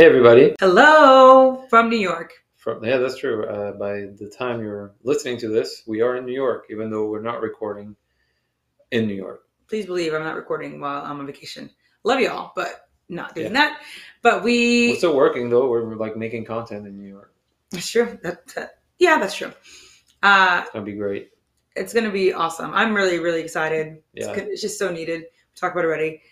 Hey everybody! Hello from New York. From yeah, that's true. Uh, by the time you're listening to this, we are in New York, even though we're not recording in New York. Please believe I'm not recording while I'm on vacation. Love y'all, but not doing Yeah. that. But we We're still working though. We're like making content in New York. that's true. That, that yeah, that's true. Uh It's gonna be great. it's gonna be awesome. I'm really, really excited. It's, Yeah. good- it's just so needed. We talked about it already.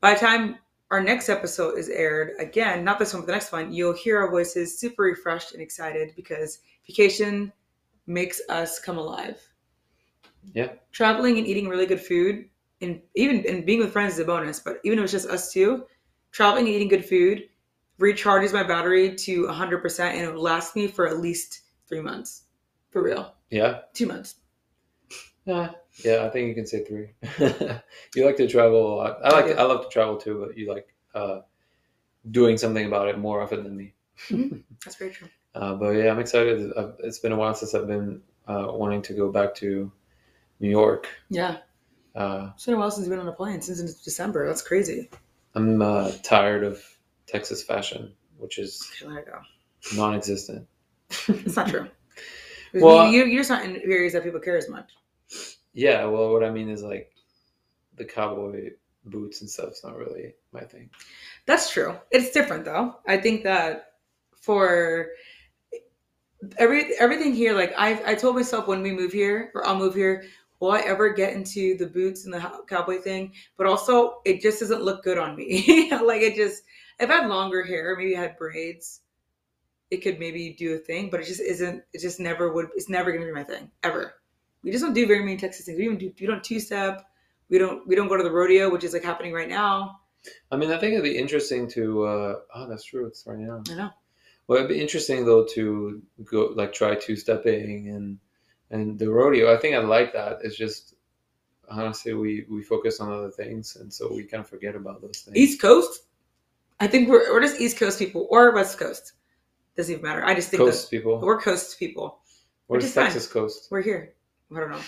By the time our next episode is aired, again, not this one, but the next one, you'll hear our voices super refreshed and excited because vacation makes us come alive. Yeah. Traveling and eating really good food and even and being with friends is a bonus, but even if it's just us two, traveling and eating good food recharges my battery to 100% and it will last me for at least three months. For real. Yeah, Two months. Yeah, yeah. I think you can say three. you like to travel a lot. I like. I. I love to travel too, but you like uh, doing something about it more often than me. That's very true. Uh, but yeah, I'm excited. I've, it's been a while since I've been uh, wanting to go back to New York. Yeah. Uh, It's been a while since we've been on a plane since it's December. That's crazy. I'm uh, tired of Texas fashion, which is Okay, non-existent. It's not true. Well, you, you're just not in areas that people care as much. Yeah, well, what I mean is like the cowboy boots and stuff's not really my thing. That's true. It's different though. I think that for every everything here, like I I told myself when we move here or I'll move here, will I ever get into the boots and the cowboy thing? But also, it just doesn't look good on me. like it just if I had longer hair, maybe I had braids, it could maybe do a thing. But it just isn't. It just never would. It's never gonna be my thing ever. We just don't do very many Texas things. We don't do. We don't two step. We don't. We don't go to the rodeo, which is like happening right now. I mean, I think it'd be interesting to. Uh, oh, that's true. It's right now. I know. Well, it'd be interesting though to go like try two stepping and and the rodeo. I think I like that. It's just honestly we we focus on other things and so we kind of forget about those things. East Coast. I think we're we're just East Coast people or West Coast. Doesn't even matter. I just think Coast people. we're Coast people. Where's which is fine. Texas coast? We're here. I don't know.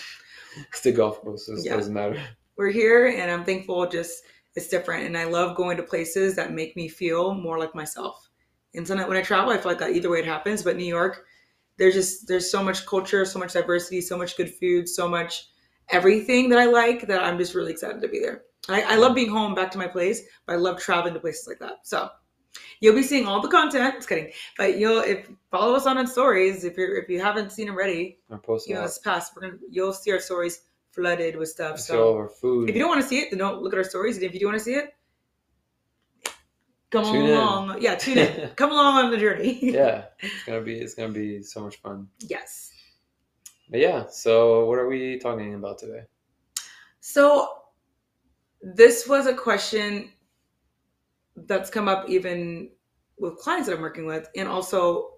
It's the Gulf Coast. It Yeah. doesn't matter. We're here, and I'm thankful. Just it's different, and I love going to places that make me feel more like myself. And so when I travel, I feel like that either way it happens. But New York, there's just there's so much culture, so much diversity, so much good food, so much everything that I like that I'm just really excited to be there. I, I love being home, back to my place, but I love traveling to places like that. So you'll be seeing all the content. Just kidding, but you'll if follow us on our stories if you're if you haven't seen them already, Our post you know it's past. We're gonna you'll see our stories flooded with stuff. So our food. if you don't want to see it, then don't look at our stories. And if you do want to see it, come Tune in. along. Yeah, tune in. come along on the journey. yeah, it's gonna be it's gonna be so much fun. yes. But yeah, so what are we talking about today? So this was a question that's come up even with clients that I'm working with, and also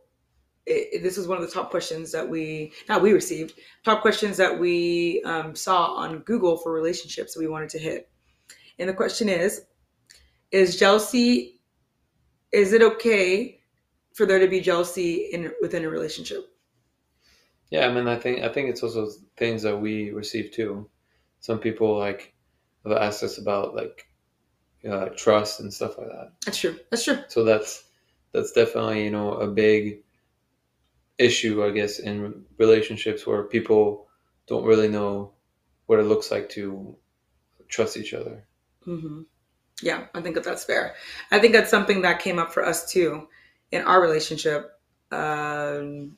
it, this was one of the top questions that we not we received top questions that we um, saw on Google for relationships that we wanted to hit. And the question is: Is jealousy? Is it okay for there to be jealousy in within a relationship? Yeah, I mean, I think I think it's also things that we receive too. Some people like have asked us about like uh, trust and stuff like that. That's true. That's true. So that's that's definitely you know a big issue, I guess, in relationships where people don't really know what it looks like to trust each other. hmm Yeah, I think that that's fair. I think that's something that came up for us too in our relationship. Um,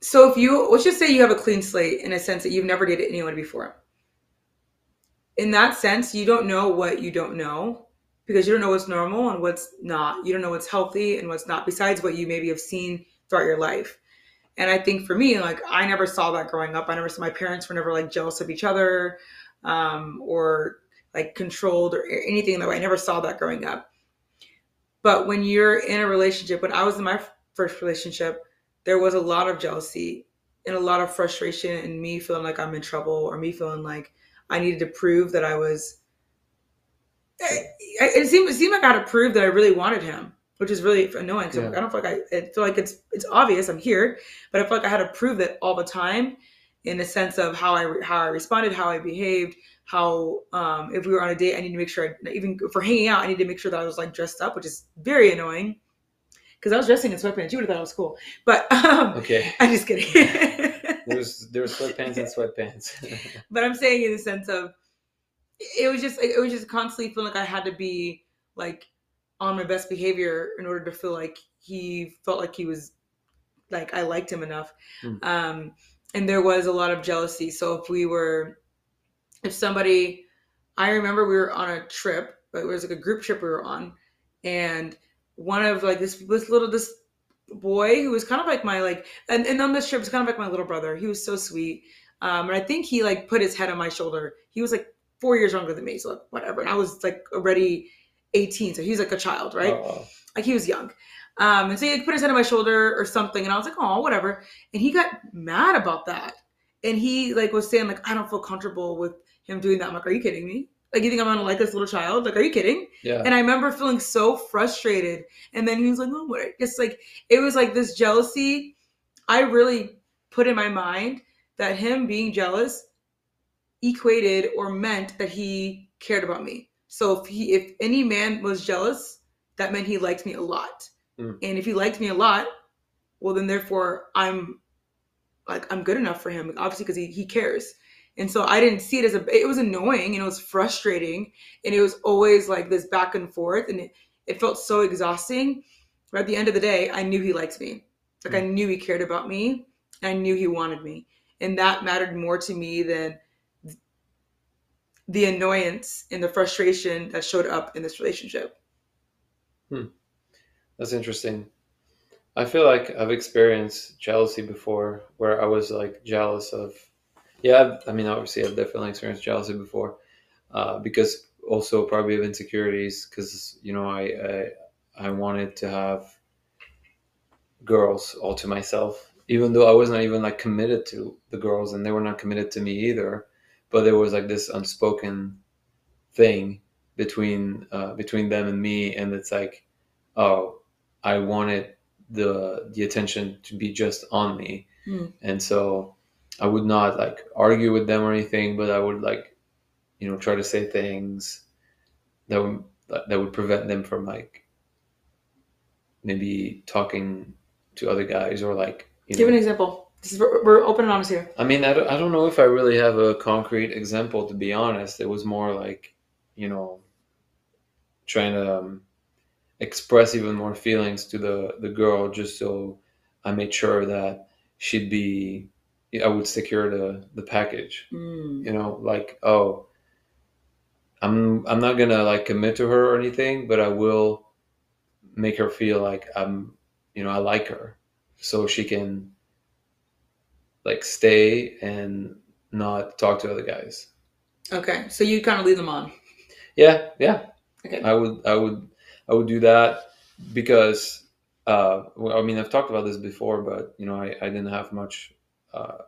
so if you let's just say you have a clean slate in a sense that you've never dated anyone before. In that sense, you don't know what you don't know because you don't know what's normal and what's not. You don't know what's healthy and what's not, besides what you maybe have seen throughout your life. And I think for me, like I never saw that growing up. I never saw my parents were never like jealous of each other um, or like controlled or anything that way. I never saw that growing up. But when you're in a relationship, when I was in my first relationship, there was a lot of jealousy and a lot of frustration and me feeling like I'm in trouble or me feeling like I needed to prove that I was. It, it seemed it seemed like I had to prove that I really wanted him, which is really annoying. because Yeah. I don't feel like I, I feel like it's it's obvious I'm here, but I feel like I had to prove that all the time, in the sense of how I how I responded, how I behaved, how um, if we were on a date, I need to make sure I, even for hanging out, I need to make sure that I was like dressed up, which is very annoying because I was dressing in sweatpants. You would have thought I was cool, but um, Okay. I'm just kidding. There there's sweatpants and sweatpants. but I'm saying in the sense of it was just it was just constantly feeling like I had to be like on my best behavior in order to feel like he felt like he was like I liked him enough. Hmm. Um, and there was a lot of jealousy. So if we were, if somebody, I remember we were on a trip, but it was like a group trip we were on, and one of like this this little this boy who was kind of like my like and, and on this trip was kind of like my little brother. He was so sweet. Um, and I think he like put his head on my shoulder. He was like four years younger than me, so like, whatever. And I was like already 18, so he's like a child, right? Oh, Like he was young. Um, and so he like, put his head on my shoulder or something, and I was like, oh, whatever. And he got mad about that. And he like was saying, like, I don't feel comfortable with him doing that. I'm like, are you kidding me? Like you think I'm gonna like this little child? Like, are you kidding? yeah. And I remember feeling so frustrated. And then he was like, oh, what? Just like, it was like this jealousy. I really put in my mind that him being jealous equated or meant that he cared about me. So if he, if any man was jealous, that meant he liked me a lot. Mm. And if he liked me a lot, well, then therefore I'm like, I'm good enough for him, obviously, because he, he cares. And so I didn't see it as a, it was annoying and it was frustrating and it was always like this back and forth and it, it felt so exhausting but at the end of the day i knew he liked me like i knew he cared about me i knew he wanted me and that mattered more to me than the annoyance and the frustration that showed up in this relationship That's interesting. I feel like I've experienced jealousy before, where I was like jealous of. Yeah, I mean, obviously, I've definitely experienced jealousy before, uh, because also probably of insecurities. Because you know, I, I I wanted to have girls all to myself, even though I was not even like committed to the girls, and they were not committed to me either. But there was like this unspoken thing between uh, between them and me, and it's like, oh, I wanted the the attention to be just on me, Hmm. and so I would not like argue with them or anything, but I would like, you know, try to say things that would that would prevent them from like maybe talking to other guys or like you give know. an example is, we're, we're open and honest here I mean, I don't, I don't know if I really have a concrete example to be honest. It was more like, you know, trying to um, express even more feelings to the the girl just so I made sure that she'd be I would secure the the package. Mm. You know, like oh, I'm I'm not gonna like commit to her or anything, but I will make her feel like I'm you know I like her, so she can like stay and not talk to other guys. okay so you kind of lead them on Yeah, yeah. Okay. I would, I would, I would do that because, uh, I mean, I've talked about this before, but you know, I, I didn't have much uh,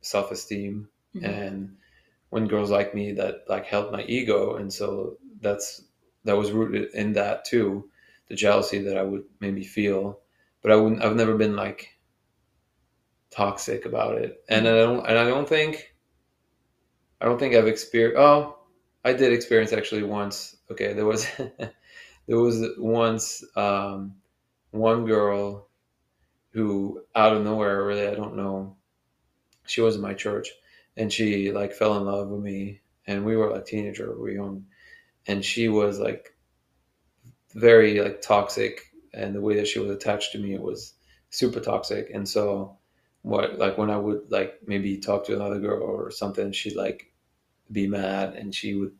self-esteem, Mhm. and when girls like me, that like helped my ego, and so that's that was rooted in that too, the jealousy that I would maybe feel, but I wouldn't. I've never been like toxic about it, and I don't, and I don't think, I don't think I've experienced. Oh, I did experience actually once. Okay, there was there was once um, one girl who out of nowhere, really, I don't know. She was in my church, and she like fell in love with me, and we were like teenager, we were young, and she was like very like toxic, and the way that she was attached to me it was super toxic, and so what like when I would like maybe talk to another girl or something, she'd like be mad, and she would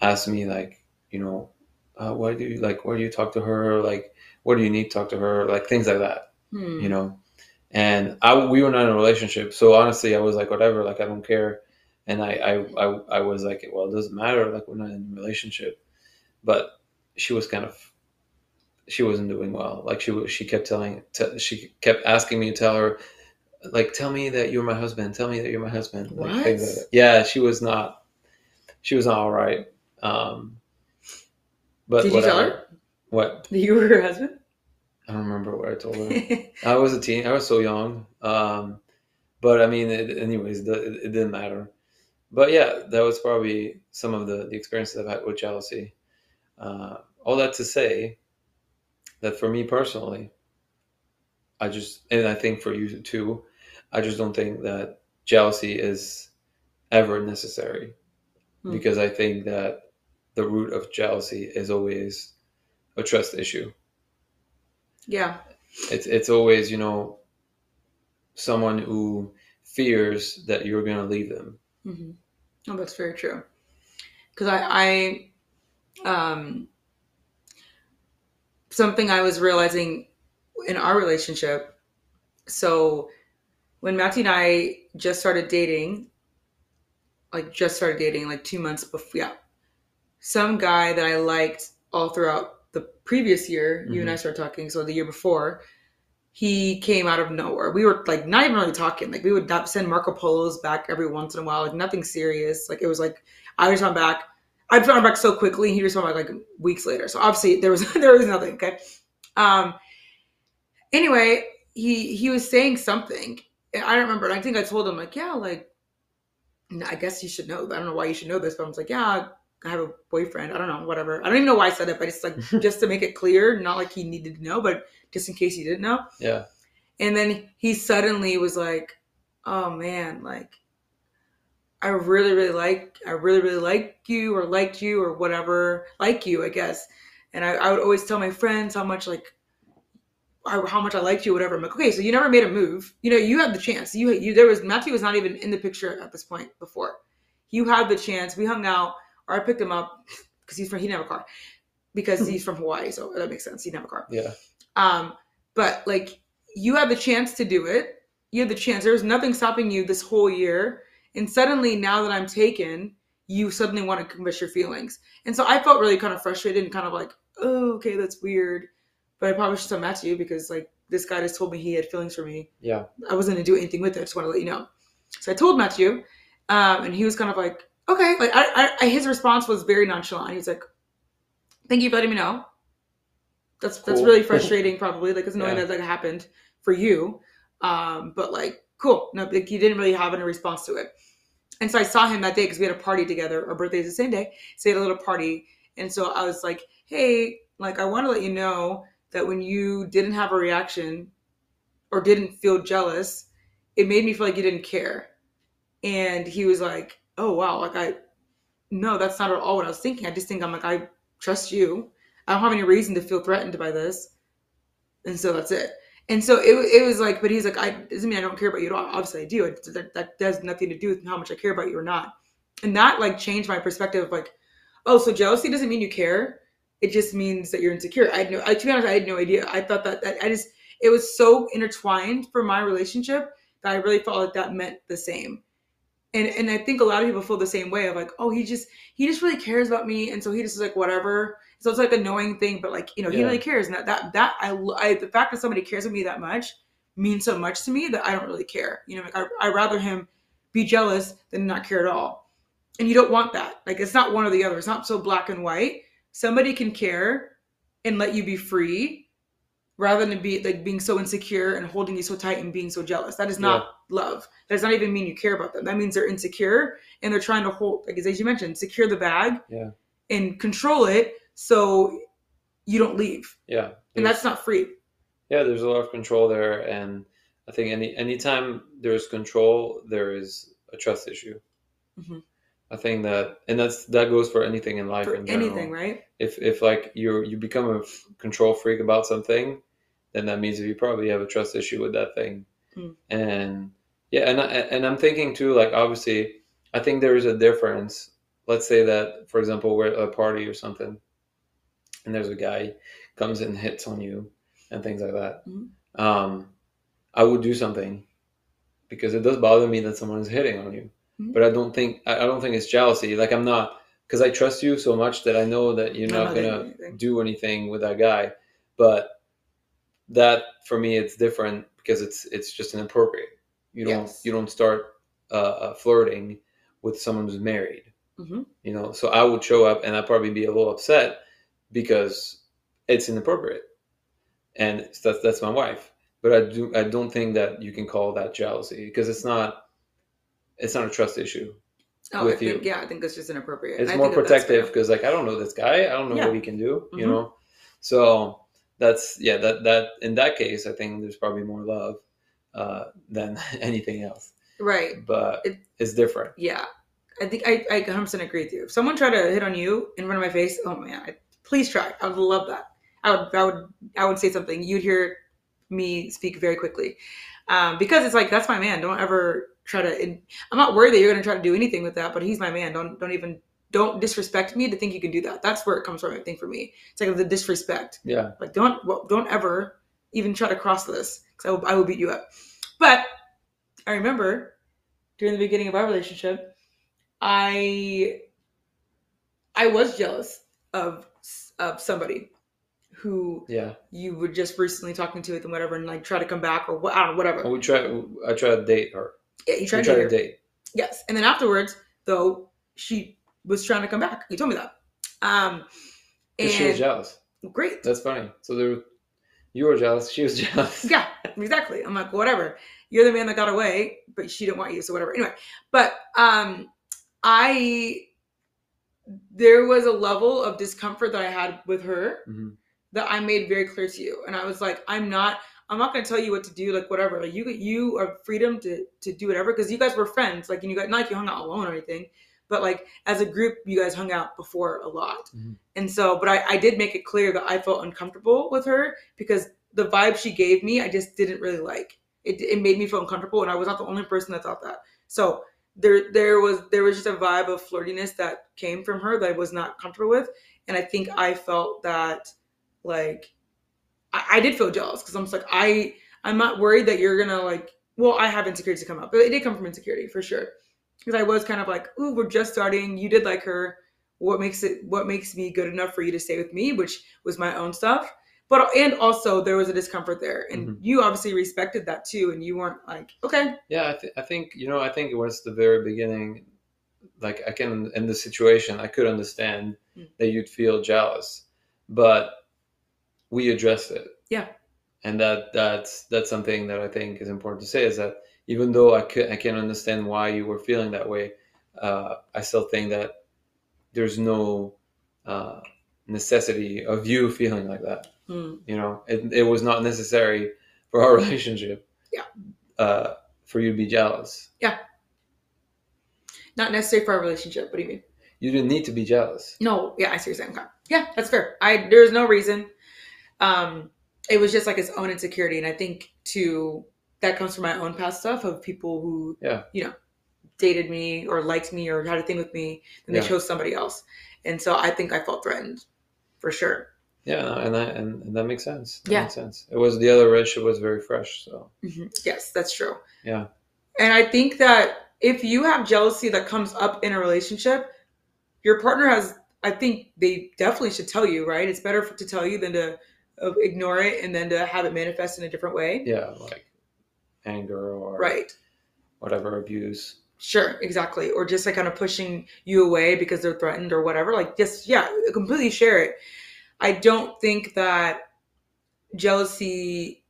ask me like, you know, uh, why do you like why do you talk to her? Like, what do you need to talk to her? Like things like that, Hmm. you know. And I we were not in a relationship, so honestly, I was like, whatever, like I don't care. And I I I, I was like, well, it doesn't matter, like we're not in a relationship. But she was kind of she wasn't doing well. Like she was, she kept telling, t- she kept asking me to tell her, like, tell me that you're my husband. Tell me that you're my husband. Like, What? Yeah, she was not. She was not all right. Um, but Did you tell her? What? you were her husband I don't remember what I told her. I was a teen. I was so young. Um, but I mean, it, anyways, it, it didn't matter. But yeah, that was probably some of the the experiences I've had with jealousy. Uh, all that to say that for me personally, I just and I think for you too, I just don't think that jealousy is ever necessary Hmm. because I think that the root of jealousy is always a trust issue. Yeah. It's it's always you know someone who fears that you're going to leave them. hmm Oh, that's very true. Because I, I, um, something I was realizing in our relationship. So, when Matthew and I just started dating, like just started dating, like two months before, yeah, some guy that I liked all throughout the previous year, you and I started talking. So the year before, he came out of nowhere. We were like not even really talking. Like we would not send Marco Polos back every once in a while, like nothing serious. Like it was like I respond back. I respond back so quickly. He responded back like weeks later. So obviously there was there was nothing. Okay. Um. Anyway, he he was saying something. I don't remember. And I think I told him like, yeah, like, I guess you should know. I don't know why you should know this, but I was like, yeah, I have a boyfriend. I don't know, whatever. I don't even know why I said it, but it's like just to make it clear, not like he needed to know, but just in case he didn't know. Yeah. And then he suddenly was like, "Oh man, like I really really like I really really like you or liked you or whatever, like you, I guess." And I, I would always tell my friends how much like how much I liked you, whatever. I'm like, okay, so you never made a move. You know, you had the chance. You you there was Matthew was not even in the picture at this point before. You had the chance. We hung out, or I picked him up because he's from he didn't have a car because he's from Hawaii, so that makes sense. He didn't have a car. Yeah. Um, but like you had the chance to do it. You had the chance. There was nothing stopping you this whole year. And suddenly, now that I'm taken, you suddenly want to confess your feelings. And so I felt really kind of frustrated and kind of like, oh, okay, that's weird. But I probably should tell Matthew because like this guy just told me he had feelings for me. Yeah. I wasn't gonna do anything with it. I just want to let you know. So I told Matthew, um, and he was kind of like, okay. Like I, I, his response was very nonchalant. He was like, "Thank you for letting me know." That's that's really frustrating, probably. Like it's annoying Yeah. that that happened for you, um, but like cool. No, like you didn't really have any response to it. And so I saw him that day because we had a party together. Our birthday's the same day, so we had a little party. And so I was like, "Hey, like I want to let you know that when you didn't have a reaction or didn't feel jealous, it made me feel like you didn't care." And he was like, "Oh wow, like I, no, that's not at all what I was thinking. I just think I'm like I trust you. I don't have any reason to feel threatened by this, and so that's it." And so it, it was like, but he's like, I doesn't mean I don't care about you at all. Obviously, I do. That, that has nothing to do with how much I care about you or not. And that like changed my perspective of like, oh, so jealousy doesn't mean you care. It just means that you're insecure. I had no, I, to be honest, I had no idea. I thought that, that I just, it was so intertwined for my relationship that I really felt like that meant the same. And and I think a lot of people feel the same way of like, oh, he just he just really cares about me, and so he just is like whatever. So it's like a knowing thing, but like you know, he really cares, and that that that I, I the fact that somebody cares about me that much means so much to me that I don't really care. You know, like I I rather him be jealous than not care at all. And you don't want that. Like it's not one or the other. It's not so black and white. Somebody can care and let you be free rather than be like being so insecure and holding you so tight and being so jealous. That is not love. That does not even mean you care about them. That means they're insecure and they're trying to hold, like as you mentioned, secure the bag Yeah. and control it so you don't leave. Yeah. And that's not free. yeah there's a lot of control there and i think any anytime there's control there is a trust issue Mhm. I think that and that's that goes for anything in life For in general anything, right? if if like you you become a f- control freak about something then that means that you probably have a trust issue with that thing Mm. and yeah and I, and i'm thinking too like obviously i think there is a difference let's say that for example we're at a party or something and there's a guy comes and hits on you and things like that Mhm. um i would do something because it does bother me that someone is hitting on you Mhm. but i don't think i don't think it's jealousy. Like i'm not because i trust you so much that i know that you're not not gonna anything. do anything with that guy. But that for me it's different because it's it's just inappropriate. You don't Yes. you don't start uh, uh, flirting with someone who's married. Hmm you know so i would show up and i'd probably be a little upset because it's inappropriate. And that's that's my wife. But I do I don't think that you can call that jealousy because it's not it's not a trust issue. Oh, with I think, you. yeah, I think it's just inappropriate. It's I more protective because like I don't know this guy. I don't know Yeah. what he can do. You Mhm. know, so that's yeah that that in that case I think there's probably more love uh, than anything else. Right. But It- it's different. Yeah. I think I, I 100% agree with you. If someone tried to hit on you in front of my face, oh man, I, please try. I would love that. I would, I would, I would say something. You'd hear me speak very quickly, um, because it's like that's my man. Don't ever try to. And I'm not worried that you're going to try to do anything with that, but he's my man. Don't, don't even, don't disrespect me to think you can do that. That's where it comes from. I think for me, it's like the disrespect. Yeah, Like don't well, don't ever even try to cross this because I will, I will beat you up. But I remember during the beginning of our relationship, I I was jealous of of somebody who yeah. you were just recently talking to it and whatever, and like try to come back or what I don't know whatever. We try. I try to date her. Yeah, you tried try to to date. Yes, and then afterwards, though, she was trying to come back. You told me that. Um, 'Cause she was jealous. great. That's funny. So there, you were jealous. She was jealous. Yeah, exactly. I'm like, whatever. You're the man that got away, but she didn't want you, so whatever. Anyway, but um I there was a level of discomfort that I had with her Mhm. that I made very clear to you. And I was like, I'm not I'm not gonna tell you what to do, like whatever. Like you you are freedom to to do whatever because you guys were friends, like and you got not like you hung out alone or anything, but like as a group you guys hung out before a lot. Mhm. And so but I, I did make it clear that I felt uncomfortable with her because the vibe she gave me I just didn't really like. It it made me feel uncomfortable and I was not the only person that thought that. So there there was there was just a vibe of flirtiness that came from her that I was not comfortable with. And I think I felt that like I, I did feel jealous because I'm just like I I'm not worried that you're gonna like well I have insecurities to come up but it did come from insecurity for sure because I was kind of like ooh we're just starting you did like her what makes it what makes me good enough for you to stay with me which was my own stuff but and also there was a discomfort there and Mhm. you obviously respected that too and you weren't like okay Yeah, I, th- I think you know. I think it was the very beginning. Like I can in the situation, I could understand Mm. that you'd feel jealous, but we addressed it. Yeah. and that that's that's something that I think is important to say is that even though I could I can understand why you were feeling that way, uh, I still think that there's no uh, necessity of you feeling like that. hmm, You know, it, it was not necessary for our relationship. Yeah. Uh, for you to be jealous. Yeah. Not necessary for our relationship what do you mean You didn't need to be jealous. No, yeah, I see what you're saying. Okay. Yeah, that's fair. I there's no reason. Um, it was just like his own insecurity, and I think too that comes from my own past stuff of people who, Yeah. you know, dated me or liked me or had a thing with me, and Yeah. they chose somebody else, and so I think I felt threatened, for sure. Yeah, and that and, and that makes sense. That Yeah. makes sense. It was the other relationship was very fresh, so Mhm. Yes, that's true. Yeah. And I think that if you have jealousy that comes up in a relationship, your partner has, I think they definitely should tell you, right? It's better for, to tell you than to uh, ignore it and then to have it manifest in a different way. yeah, like anger or Right. whatever abuse. Sure, exactly. Or just like kind of pushing you away because they're threatened or whatever. Like, just, yeah, completely share it. I don't think that jealousy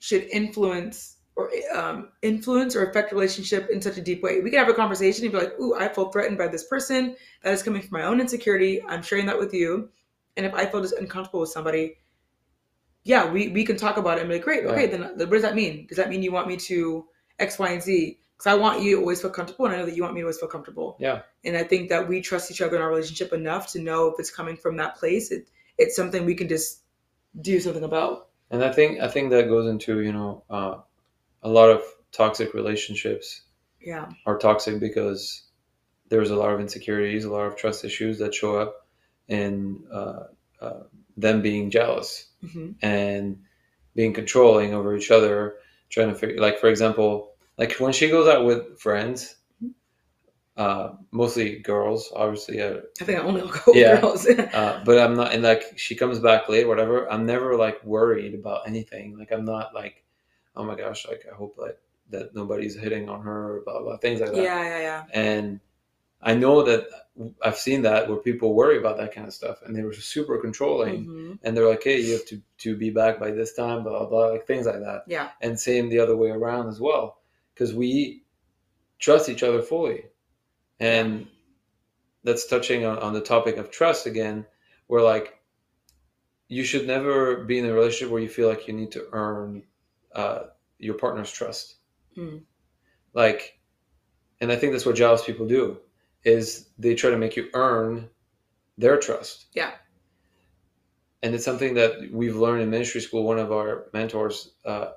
should influence or um, influence or affect relationship in such a deep way. We can have a conversation and be like, "Ooh, I feel threatened by this person. That is coming from my own insecurity. I'm sharing that with you." And if I feel just uncomfortable with somebody, yeah, we we can talk about it and be like, "Great, okay, then what does that mean? Does that mean you want me to X, Y, and Z?" Because I want you to always feel comfortable, and I know that you want me to always feel comfortable. Yeah. And I think that we trust each other in our relationship enough to know if it's coming from that place. It, it's something we can just do something about. And I think I think that goes into you know uh, a lot of toxic relationships Yeah. are toxic because there's a lot of insecurities, a lot of trust issues that show up in uh, uh, them being jealous hmm and being controlling over each other, trying to figure like for example, like when she goes out with friends, uh, mostly girls, obviously. Uh, I think I only go with Yeah. girls. uh, but I'm not, and like she comes back late, whatever. I'm never like worried about anything. Like I'm not like, oh my gosh, like I hope like that nobody's hitting on her blah blah things like that. yeah, yeah, yeah. And I know that I've seen that where people worry about that kind of stuff and they were super controlling hmm and they're like, hey, you have to, to be back by this time, blah, blah, blah, like things like that. Yeah. And same the other way around as well, because we trust each other fully. And that's touching on, on the topic of trust again, where like you should never be in a relationship where you feel like you need to earn uh, your partner's trust. Mm. Like, and I think that's what jealous people do is they try to make you earn their trust. Yeah. And it's something that we've learned in ministry school. One of our mentors uh,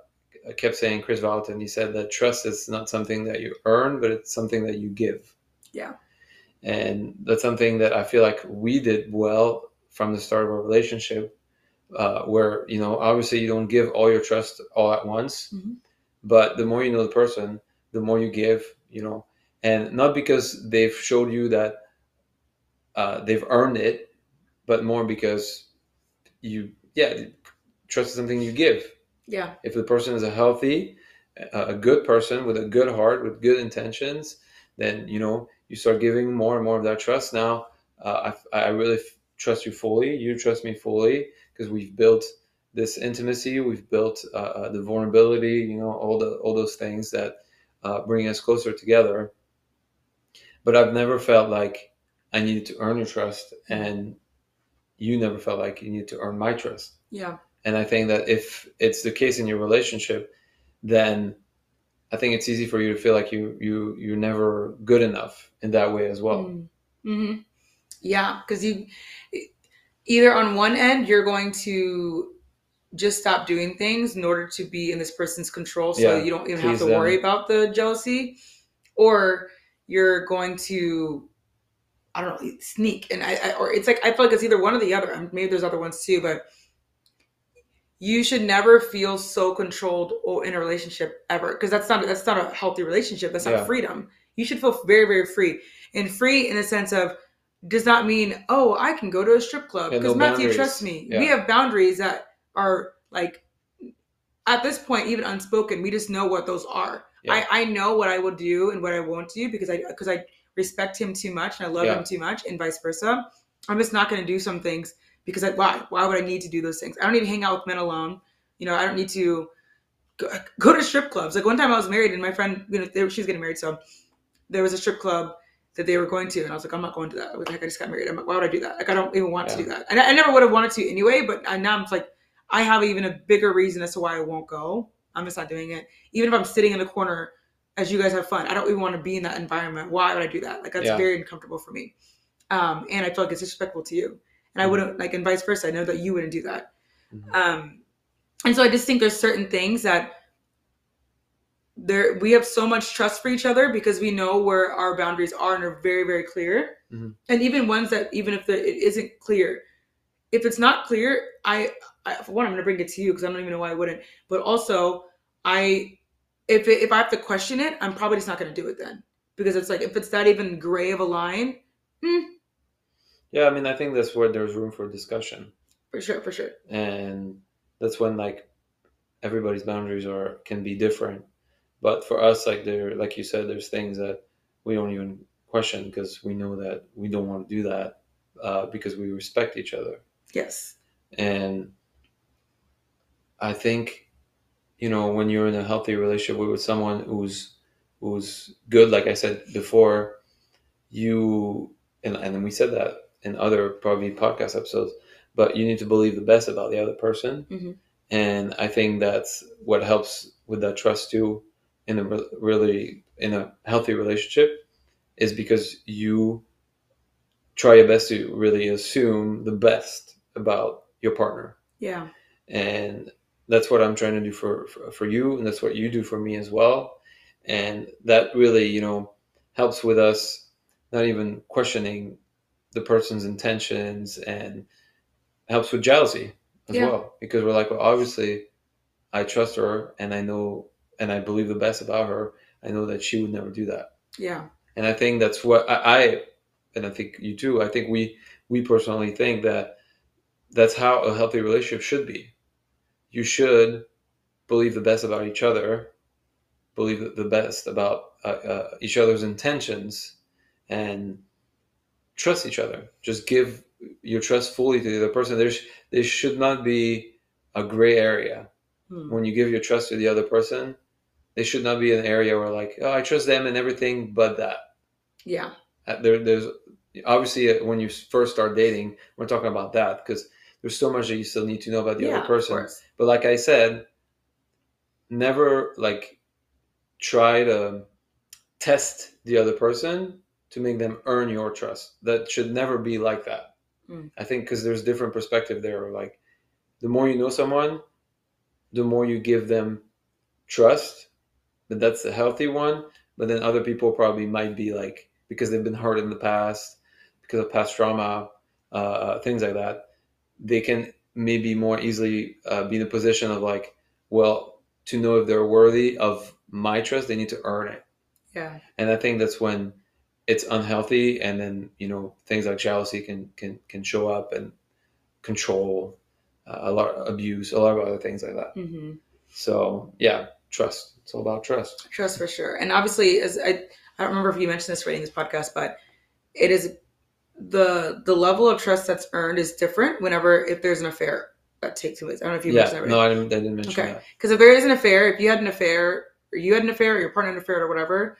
kept saying, Chris Valentin, he said that trust is not something that you earn, but it's something that you give. Yeah. And that's something that I feel like we did well from the start of our relationship, uh, where, you know, obviously you don't give all your trust all at once, Mhm. but the more you know the person, the more you give, you know, and not because they've showed you that uh, they've earned it, but more because you, yeah, trust is something you give. Yeah. If the person is a healthy, a good person with a good heart, with good intentions, then you know you start giving more and more of that trust. Now, uh, I, I really f- trust you fully. You trust me fully because we've built this intimacy. We've built uh, uh, the vulnerability. You know, all the all those things that uh, bring us closer together. But I've never felt like I needed to earn your trust, and you never felt like you needed to earn my trust. Yeah. And I think that if it's the case in your relationship, then I think it's easy for you to feel like you you you're never good enough in that way as well. hmm Yeah, because you either on one end you're going to just stop doing things in order to be in this person's control, so Yeah, you don't even have to them. worry about the jealousy, or you're going to I don't know sneak and I, I or it's like I feel like it's either one or the other. Maybe there's other ones too, but you should never feel so controlled or in a relationship ever because that's not that's not a healthy relationship. That's not Yeah. freedom. You should feel very very free and free in the sense of does not mean oh I can go to a strip club because no Matthew boundaries. trusts me. Yeah. We have boundaries that are like at this point even unspoken. We just know what those are. Yeah. I I know what I will do and what I won't do because I because I respect him too much and I love Yeah. him too much and vice versa. I'm just not going to do some things because I, why? Why would I need to do those things? I don't need to hang out with men alone. You know, I don't need to go, go to strip clubs. Like one time I was married and my friend, you know, they, she's getting married, so there was a strip club that they were going to, and I was like, I'm not going to that. What the heck? I just got married. I'm like, why would I do that? Like, I don't even want to do that. And I, I never would have wanted to anyway. But I, now I'm like, I have even a bigger reason as to why I won't go. I'm just not doing it. Even if I'm sitting in the corner as you guys have fun, I don't even want to be in that environment. Why would I do that? Like that's Yeah. very uncomfortable for me. Um, and I feel like it's disrespectful to you. And I Mhm. wouldn't like, and vice versa. I know that you wouldn't do that. Mhm. Um, and so I just think there's certain things that there we have so much trust for each other because we know where our boundaries are and are very very clear. Mhm. And even ones that even if the, it isn't clear, if it's not clear, I, I for one I'm going to bring it to you because I don't even know why I wouldn't. But also, I if it, if I have to question it, I'm probably just not going to do it then because it's like if it's that even gray of a line, hmm, Yeah, I mean, I think that's where there's room for discussion, for sure, for sure. and that's when like everybody's boundaries are can be different. But for us, like there, like you said, there's things that we don't even question because we know that we don't want to do that uh, because we respect each other. Yes. And I think, you know, when you're in a healthy relationship with, someone who's who's good, like I said before, you and and we said that in other probably podcast episodes, but you need to believe the best about the other person. Mhm. And I think that's what helps with that trust too in a re- really in a healthy relationship is because you try your best to really assume the best about your partner Yeah. and that's what i'm trying to do for, for for you and that's what you do for me as well and that really you know helps with us not even questioning the person's intentions and helps with jealousy as Yeah. well because we're like well obviously i trust her and i know and i believe the best about her i know that she would never do that Yeah. and I think that's what I, I and I think you too. I think we we personally think that that's how a healthy relationship should be. You should believe the best about each other, believe the best about uh, uh, each other's intentions, and trust each other. Just give your trust fully to the other person. There's there should not be a gray area Hmm. when you give your trust to the other person. There should not be an area where like, oh, I trust them and everything but that. Yeah. Uh, There, there's obviously uh, when you first start dating, we're talking about that because there's so much that you still need to know about the yeah, other person. But like I said, never like try to test the other person to make them earn your trust. That should never be like that. Mm. I think because there's different perspective there. Like the more you know someone, the more you give them trust. But that's a healthy one. But then other people probably might be like because they've been hurt in the past, because of past trauma, uh, things like that. They can maybe more easily uh, be in a position of like, well, to know if they're worthy of my trust, they need to earn it. Yeah. And I think that's when it's unhealthy, and then you know things like jealousy can can can show up and control, uh, a lot abuse, a lot of other things like that. hmm So yeah, trust. It's all about trust. Trust for sure. And obviously, as I, I don't remember if you mentioned this in this podcast, but it is the the level of trust that's earned is different whenever if there's an affair that takes place. I don't know if you yeah, mentioned that right. no, I didn't, I didn't mention Okay. that. Because if there is an affair, if you had an affair, or you had an affair, or your partner had an affair, or whatever,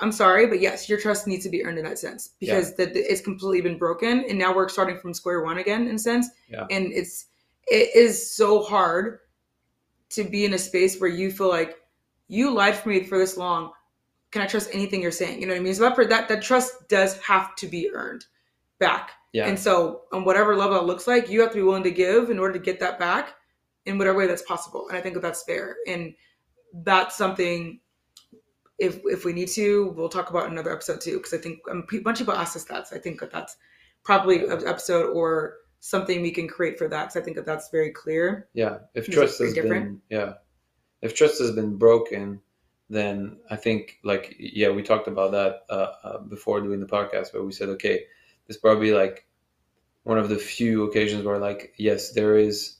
I'm sorry, but yes, your trust needs to be earned in that sense because that it's completely been broken, and now we're starting from square one again in a sense. Yeah. And it's it is so hard to be in a space where you feel like you lied for me for this long. Can I trust anything you're saying? You know what I mean? So that that that trust does have to be earned back. Yeah, And so, on whatever level it looks like, you have to be willing to give in order to get that back in whatever way that's possible. And I think that that's fair. And that's something, if if we need to, we'll talk about another episode too. Because I think um, a bunch of people ask us that. So I think that that's probably an episode or something we can create for that. Because I think that that's very clear. yeah. If trust has different? been yeah, if trust has been broken, then I think like yeah, we talked about that uh, uh, before doing the podcast, but we said okay, this probably like one of the few occasions where like yes, there is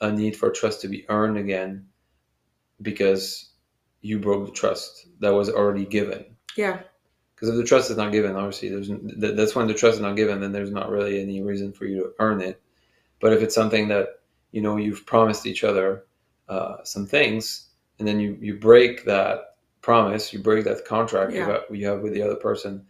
a need for trust to be earned again because you broke the trust that was already given. Yeah. Because if the trust is not given, obviously there's that's when the trust is not given, then there's not really any reason for you to earn it. But if it's something that you know you've promised each other uh, some things, and then you you break that promise, you break that contract you, Yeah. have, you have with the other person.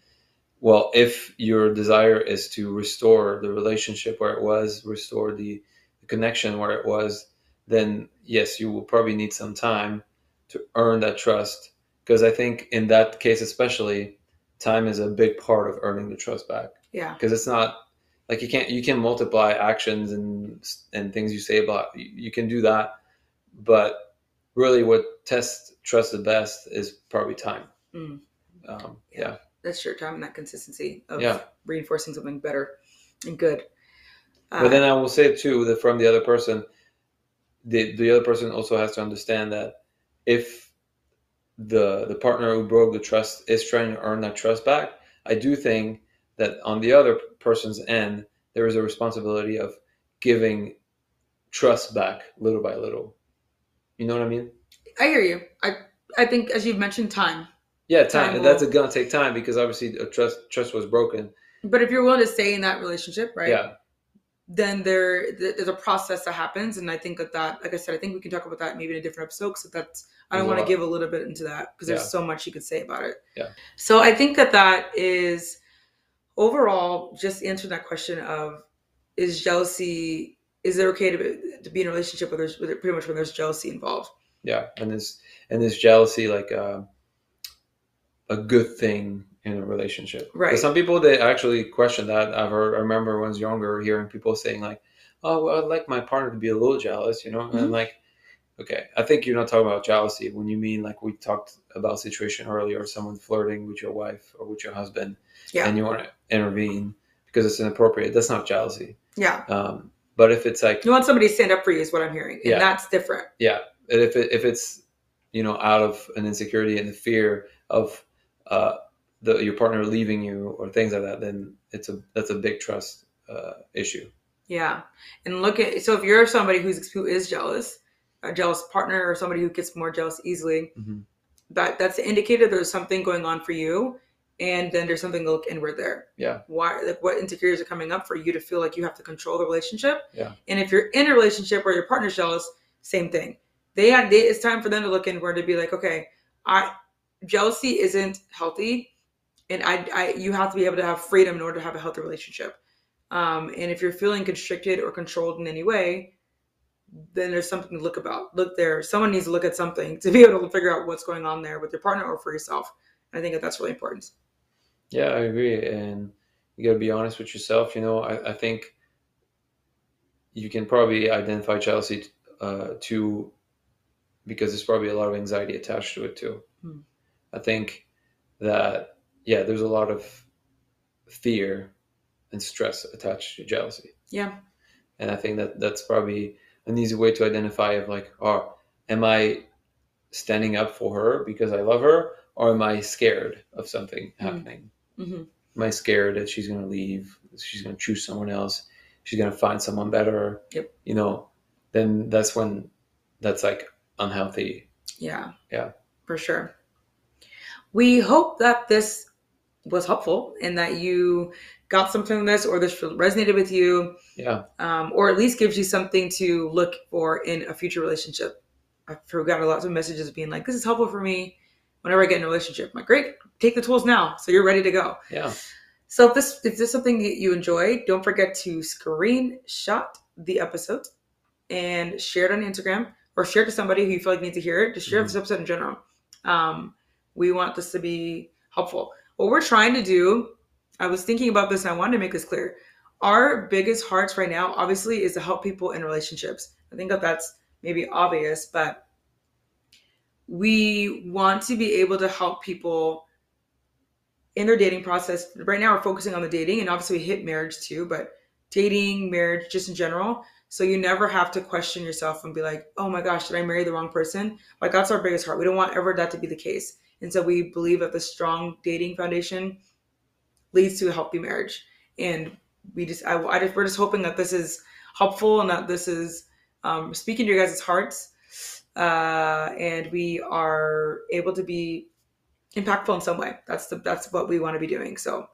Well, if your desire is to restore the relationship where it was, restore the, the connection where it was, then yes, you will probably need some time to earn that trust. Because I think in that case, especially, time is a big part of earning the trust back Yeah. because it's not like you can't you can multiply actions and and things you say about you, you can do that but really what tests trust the best is probably time Mm. um, Yeah. yeah That's your time and that consistency of Yeah. reinforcing something better and good. Uh, but then i will say too that from the other person the the other person also has to understand that if the the partner who broke the trust is trying to earn that trust back i do think that on the other person's end there is a responsibility of giving trust back little by little you know what i mean I hear you. I I think as you've mentioned, time. yeah time, Time that's will- gonna take time because obviously a trust trust was broken But if you're willing to stay in that relationship, right? yeah Then there there's a process that happens, and I think that that, like I said, I think we can talk about that maybe in a different episode. Because that's I don't want to give a little bit into that because there's Yeah. so much you could say about it. Yeah. So I think that that is overall just answering that question of is jealousy is it okay to be, to be in a relationship where there's pretty much when there's jealousy involved? yeah and this and this jealousy like uh, a good thing in a relationship. Right. some people they actually question that i've heard i remember when i was younger hearing people saying like oh well i'd like my partner to be a little jealous you know and I'm Mhm. like okay i think you're not talking about jealousy when you mean like we talked about situation earlier someone flirting with your wife or with your husband Yeah. and you want to intervene because it's inappropriate that's not jealousy Yeah. um, but if it's like You want somebody to stand up for you is what I'm hearing, and Yeah. that's different. yeah and if it, if it's you know out of an insecurity and the fear of uh, the your partner leaving you or things like that then it's a that's a big trust uh, issue Yeah, and look at so if you're somebody who's who is jealous, a jealous partner, or somebody who gets more jealous easily, Mhm. that that's an indicator there's something going on for you, and then there's something to look inward there. Yeah. Why? Like, what insecurities are coming up for you to feel like you have to control the relationship? Yeah. And if you're in a relationship where your partner's jealous, same thing. They had. They, it's time for them to look inward to be like, okay, I jealousy isn't healthy, and I, I, you have to be able to have freedom in order to have a healthy relationship. Um, and if you're feeling constricted or controlled in any way, then there's something to look about. Look there. Someone needs to look at something to be able to figure out what's going on there with your partner or for yourself. I think that that's really important. Yeah, I agree. And you got to be honest with yourself. You know, I, I think you can probably identify jealousy uh, too because there's probably a lot of anxiety attached to it too. Hmm. I think that, yeah, there's a lot of fear and stress attached to jealousy. Yeah. And I think that that's probably an easy way to identify of like, oh, am I standing up for her because I love her, or am I scared of something Mm. happening? Hmm Am I scared that she's gonna leave? She's gonna choose someone else. She's gonna find someone better. Yep. You know, then that's when that's like unhealthy. Yeah. Yeah. For sure. We hope that this was helpful and that you got something from this or this resonated with you, Yeah. um, or at least gives you something to look for in a future relationship. I've got a lot of messages being like, this is helpful for me whenever I get in a relationship. I'm like, great, take the tools now. So you're ready to go. Yeah. So if this if this is something that you enjoy, don't forget to screenshot the episode and share it on Instagram or share it to somebody who you feel like needs to hear it. Just share this episode in general. Um, we want this to be helpful. What we're trying to do, I was thinking about this and I wanted to make this clear. Our biggest hearts right now, obviously, is to help people in relationships. I think that that's maybe obvious, but we want to be able to help people in their dating process. Right now, we're focusing on the dating and obviously we hit marriage too, but dating, marriage, just in general. So you never have to question yourself and be like, oh my gosh, did I marry the wrong person? Like that's our biggest heart. We don't want ever that to be the case. And so we believe that the strong dating foundation leads to a healthy marriage. And we just, I, I just, we're just hoping that this is helpful and that this is um, speaking to your guys' hearts. Uh, and we are able to be impactful in some way. That's the, that's what we want to be doing. So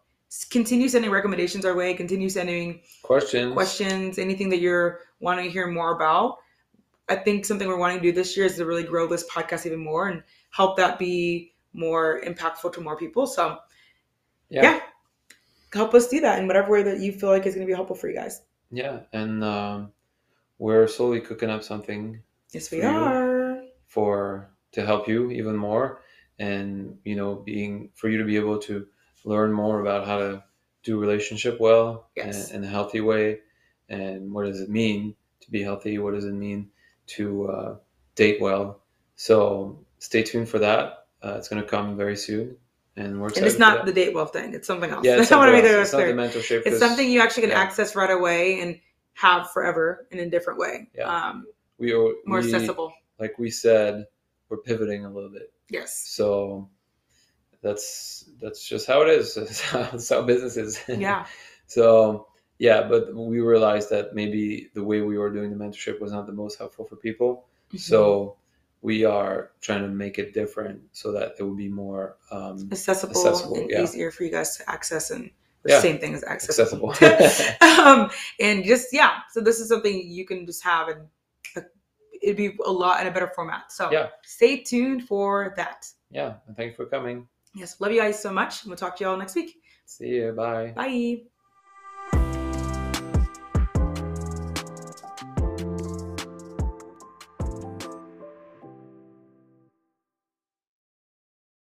continue sending recommendations our way. Continue sending Questions. questions, anything that you're wanting to hear more about. I think something we're wanting to do this year is to really grow this podcast even more and help that be more impactful to more people. So Yeah. yeah. help us do that in whatever way that you feel like is going to be helpful for you guys. Yeah. And um, we're slowly cooking up something Yes, we are. you. For to help you even more and you know being for you to be able to learn more about how to do relationship well Yes. and in a healthy way and what does it mean to be healthy what does it mean to uh, date well so stay tuned for that uh, it's going to come very soon and we're And it's not the date well thing. It's something else. yeah it's I want to something else. it's not the mental shape It's something you actually can yeah. access right away and have forever in a different way. Yeah. Um, we, are- more we accessible. Like we said we're pivoting a little bit Yes. So that's that's just how it is. That's how, that's how business is. Yeah. so yeah, but we realized that maybe the way we were doing the mentorship was not the most helpful for people. Mm-hmm. So we are trying to make it different so that it would be more um, accessible, accessible, and yeah. easier for you guys to access and the Yeah. same thing as accessible. accessible. um, and just yeah, so this is something you can just have and it'd be a lot in a better format. So Yeah. stay tuned for that. yeah, and thank you for coming. Yes, love you guys so much. We'll talk to you all next week. See you. Bye. Bye.